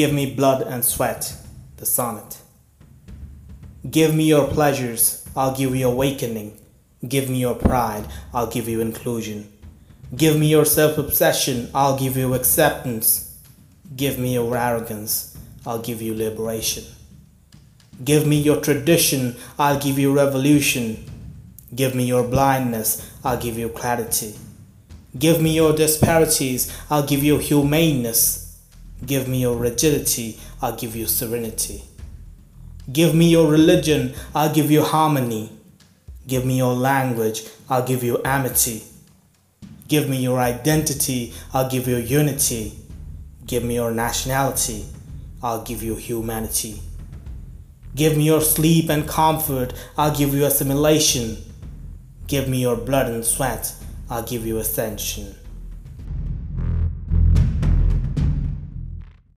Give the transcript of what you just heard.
Give me blood and sweat, the sonnet. Give me your pleasures, I'll give you awakening. Give me your pride, I'll give you inclusion. Give me your self obsession, I'll give you acceptance. Give me your arrogance, I'll give you liberation. Give me your tradition, I'll give you revolution. Give me your blindness, I'll give you clarity. Give me your disparities, I'll give you humaneness. Give me your rigidity, I'll give you serenity. Give me your religion, I'll give you harmony. Give me your language, I'll give you amity. Give me your identity, I'll give you unity. Give me your nationality, I'll give you humanity. Give me your sleep and comfort, I'll give you assimilation. Give me your blood and sweat, I'll give you ascension.